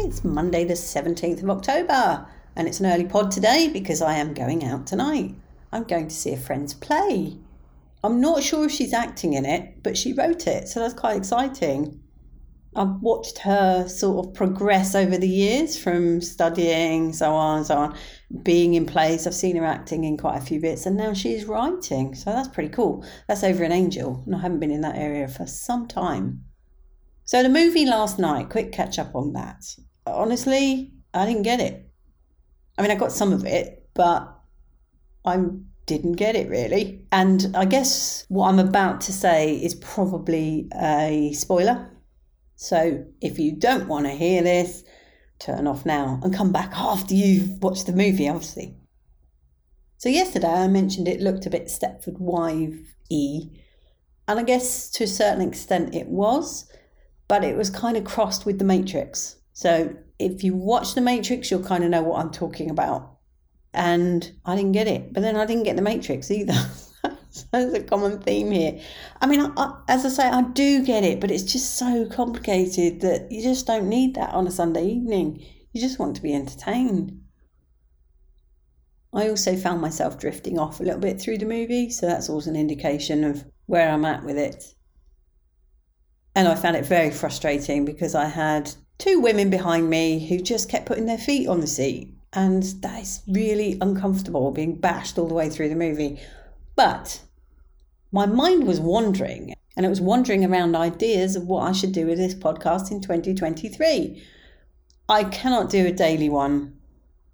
It's Monday, the 17th of October, and it's an early pod today because I am going out tonight. I'm going to see a friend's play. I'm not sure if she's acting in it, but she wrote it, so that's quite exciting. I've watched her sort of progress over the years from studying, so on and so on, being in plays. I've seen her acting in quite a few bits, and now she's writing, so that's pretty cool. That's over in Angel, and I haven't been in that area for some time. So, the movie last night, quick catch up on that. Honestly, I didn't get it. I mean, I got some of it, but I didn't get it really. And I guess what I'm about to say is probably a spoiler so if you don't want to hear this, turn off now and come back after you've watched the movie, obviously. So yesterday I mentioned it looked a bit Stepford Wife y, and I guess to a certain extent it was, but it was kind of crossed with The Matrix. So if you watch The Matrix, you'll kind of know what I'm talking about. And I didn't get it, but then I didn't get The Matrix either. There's a common theme here. I mean, I, I, as I say, I do get it, but it's just so complicated that you just don't need that on a Sunday evening. You just want to be entertained. I also found myself drifting off a little bit through the movie, so that's also an indication of where I'm at with it. And I found it very frustrating because I had two women behind me who just kept putting their feet on the seat. And that is really uncomfortable being bashed all the way through the movie. But my mind was wandering and it was wandering around ideas of what I should do with this podcast in 2023. I cannot do a daily one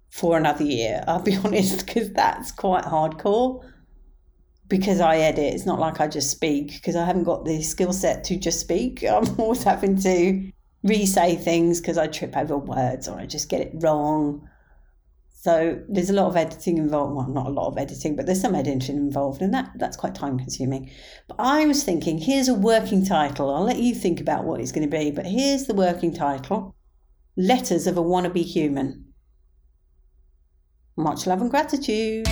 for another year, I'll be honest, because that's quite hardcore. Because I edit, it's not like I just speak, because I haven't got the skill set to just speak. I'm always having to re say things because I trip over words or I just get it wrong so there's a lot of editing involved. Well, not a lot of editing, but there's some editing involved, and that that's quite time consuming. But I was thinking, here's a working title. I'll let you think about what it's going to be, but here's the working title: Letters of a Wannabe Human. Much love and gratitude.